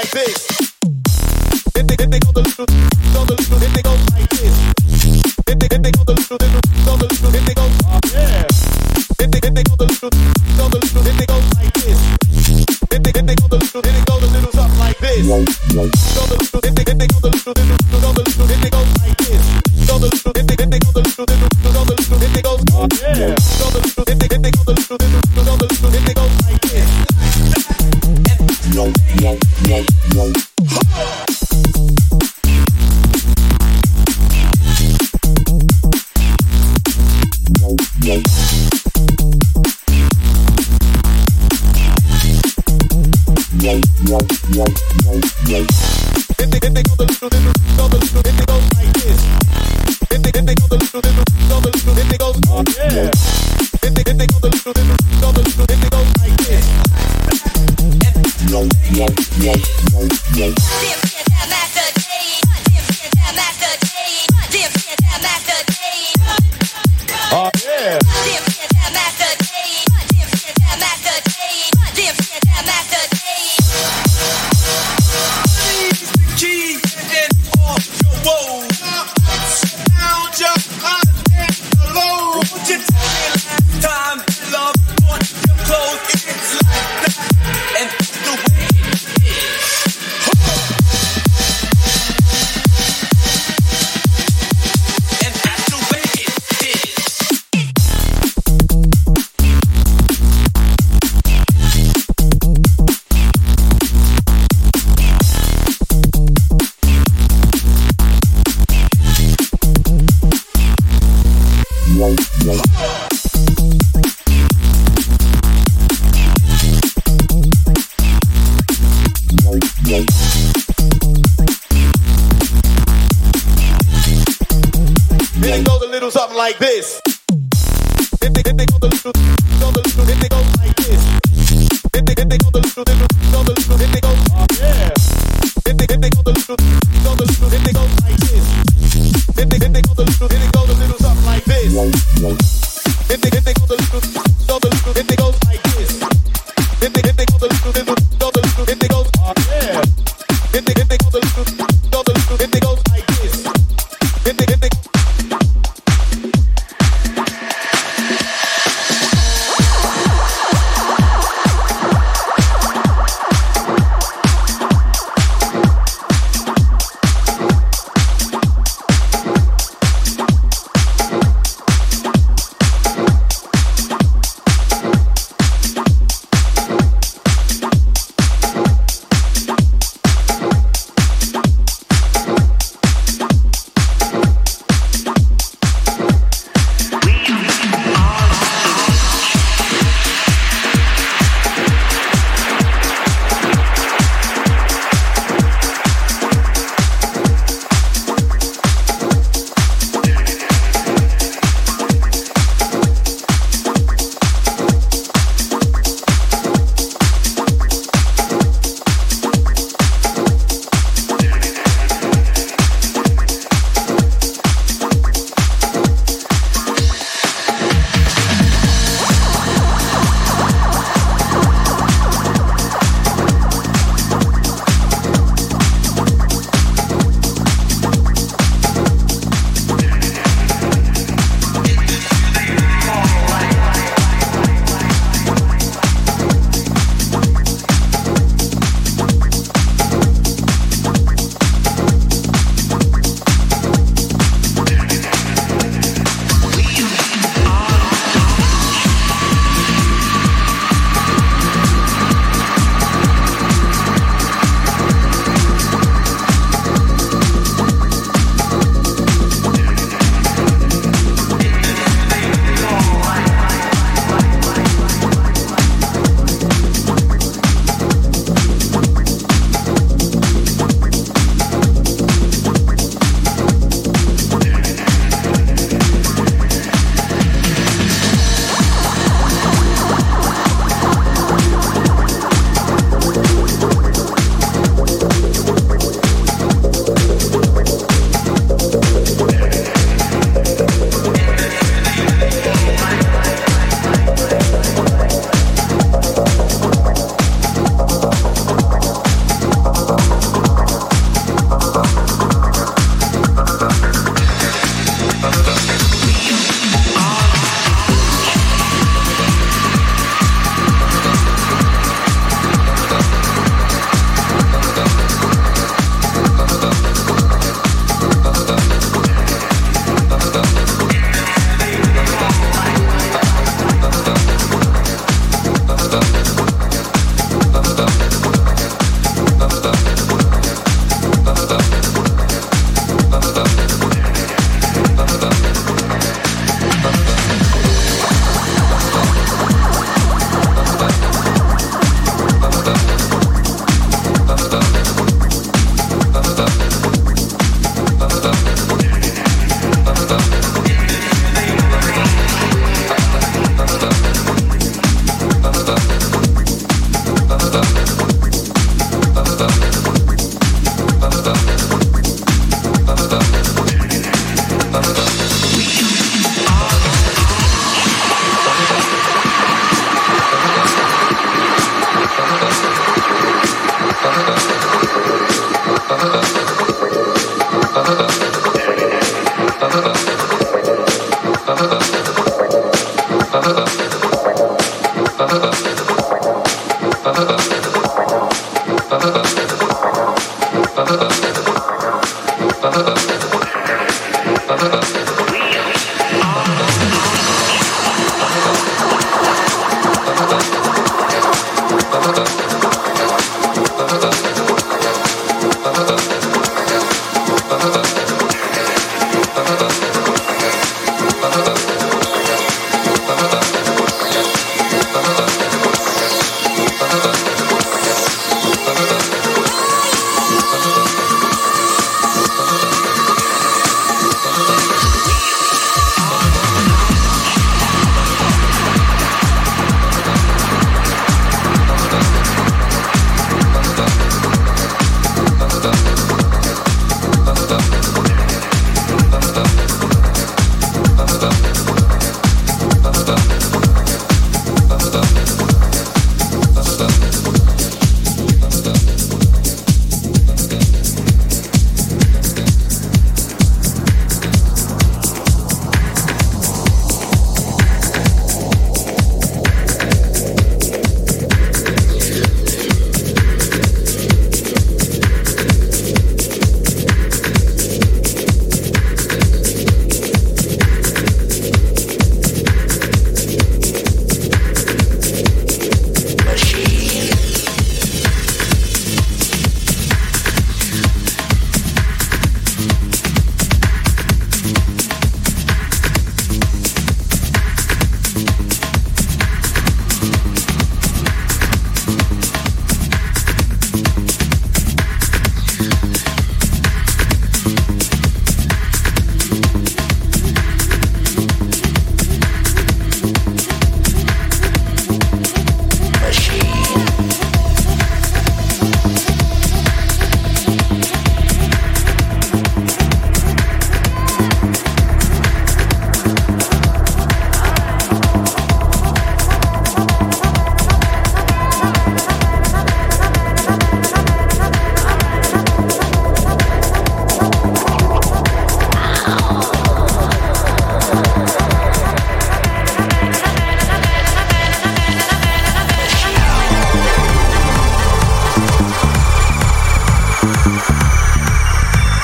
like this. If they, if they go the little, go the little, if they go.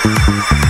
Machine.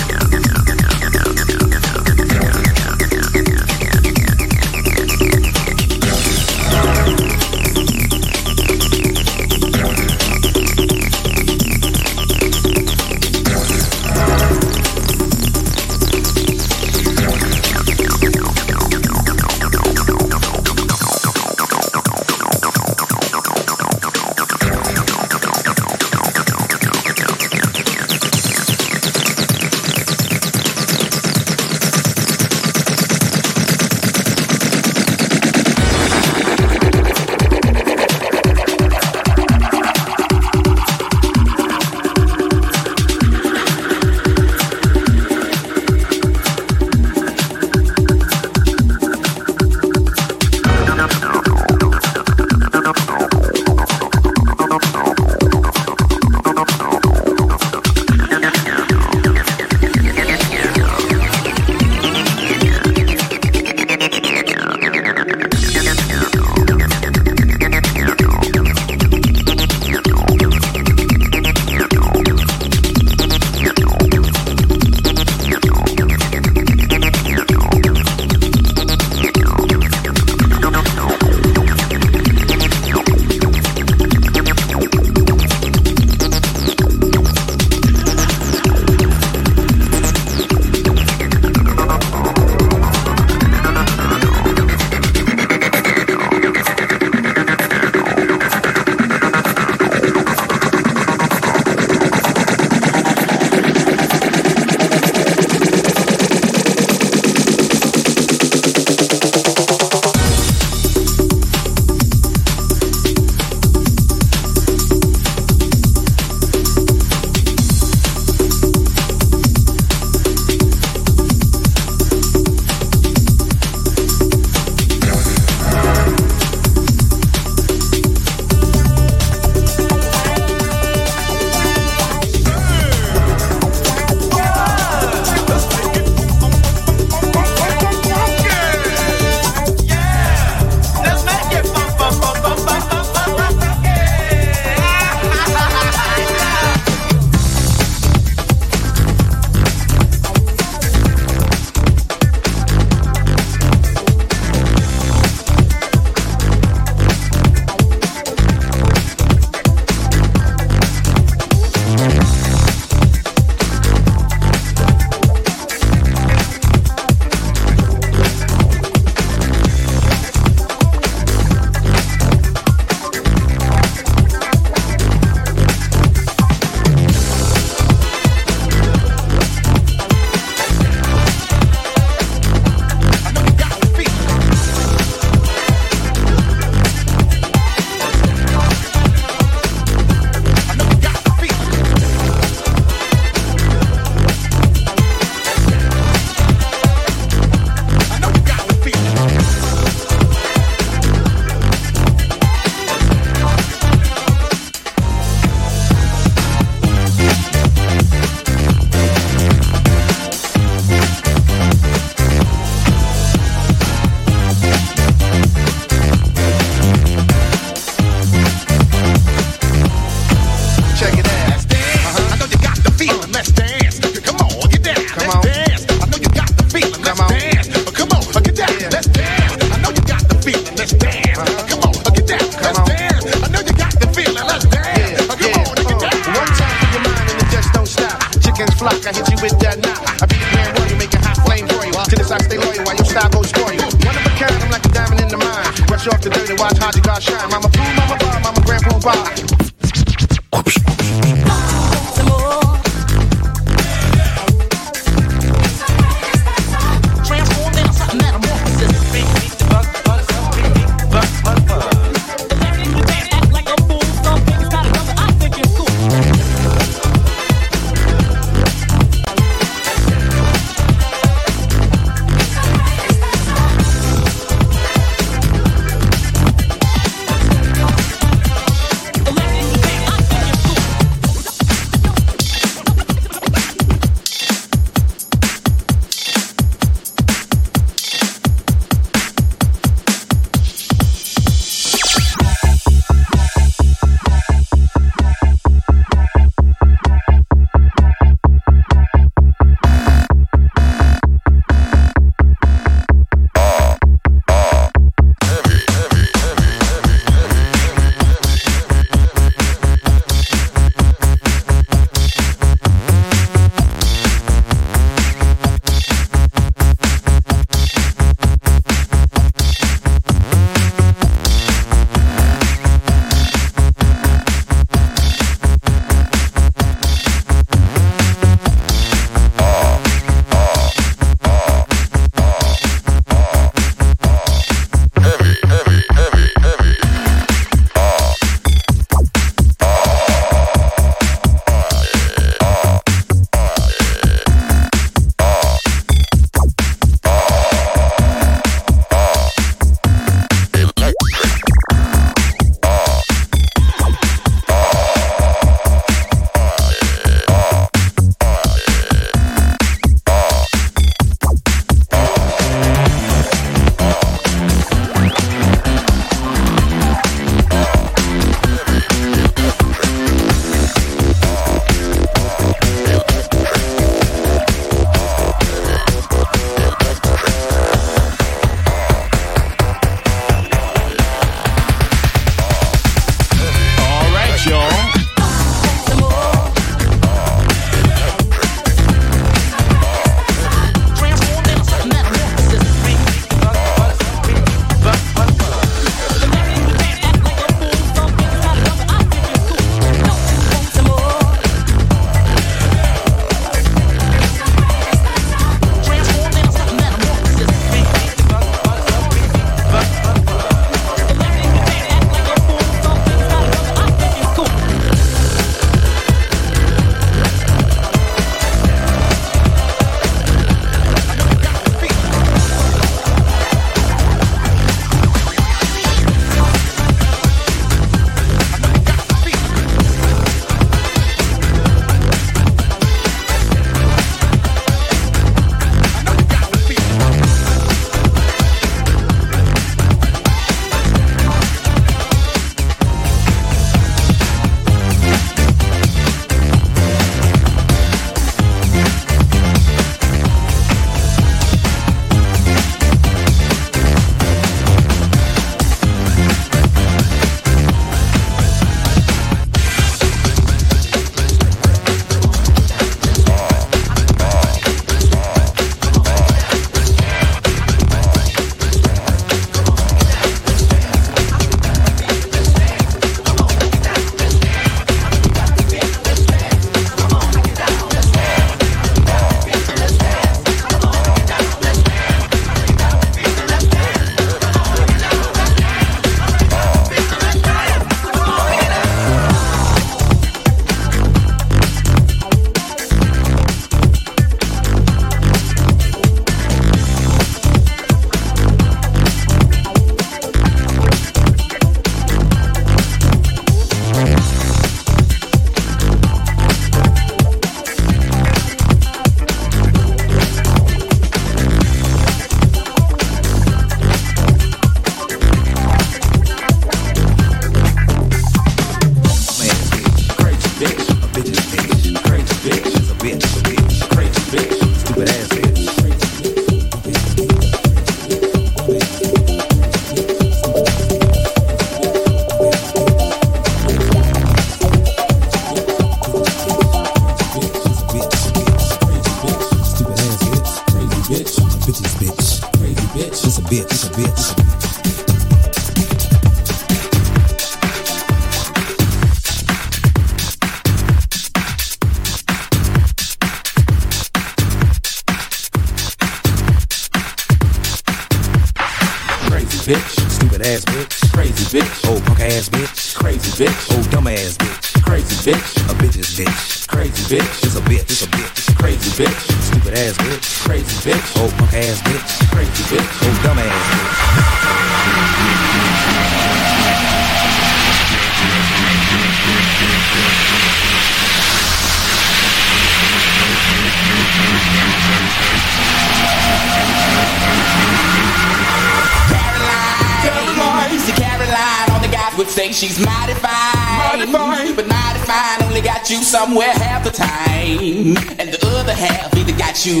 All the guys would say she's mighty fine. But mighty fine only got you somewhere half the time. And the other half either got you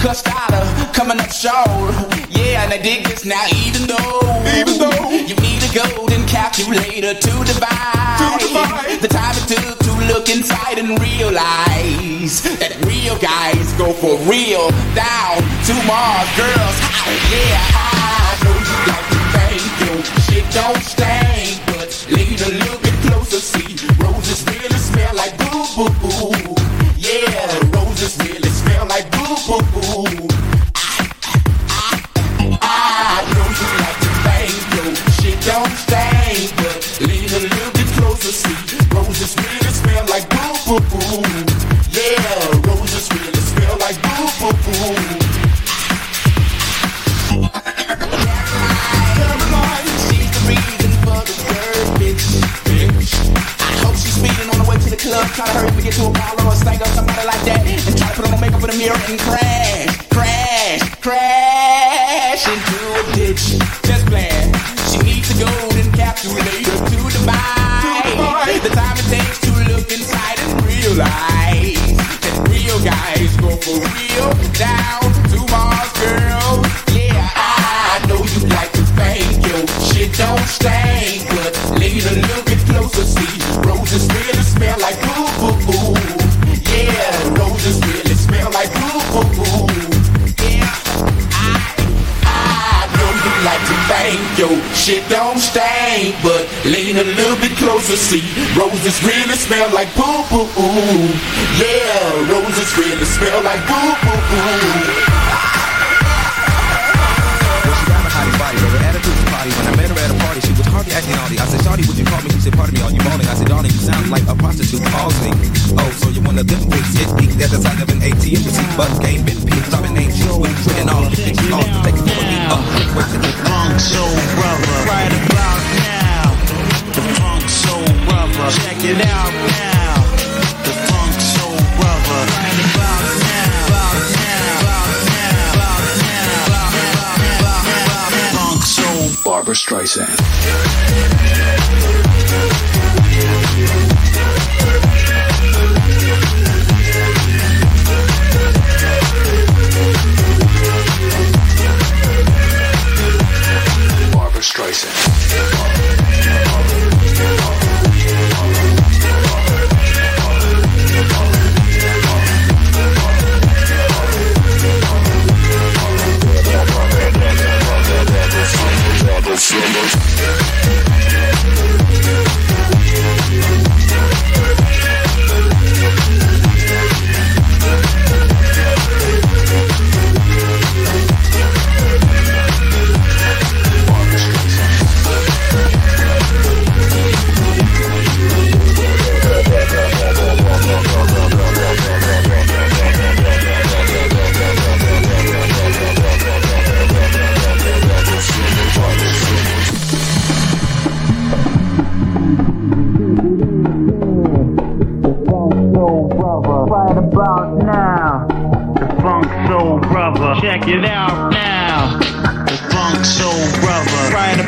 cussed out or coming up short. Yeah, and I dig this now, even though, Even though. you need a golden calculator to divide, To divide. the time it took to look inside and realize that real guys go for real down to Mars. Girls, yeah, I know you like to think your shit don't stink, but lean a little bit closer, see roses really smell like boo boo boo. Get to Apollo or Stank or somebody like that, and try to put on the makeup in the mirror and crash, crash, crash into a ditch. See roses really smell like boo boo boo. Yeah, roses really smell like boo boo boo. Well, she got a hottie body, but attitude was. When I met her at a party, she was hardly acting naughty. I said, Shawty, would you call me? She said, pardon me, are you moaning? I said, darling, you sound like a prostitute calls me. Oh, so you're one of them pigs, hit me. That's the side of an ATM receipt, but game been pigs. I've been named shit with written all the things off. Take it for oh, a beat, up, quick, quick, quick. Funk Brother. Right about now. Check it out now. The Funk Soul Brother. Funk Soul Barbra Streisand. Barbra Streisand. Barbra It out now. The Funk Soul Brother. Right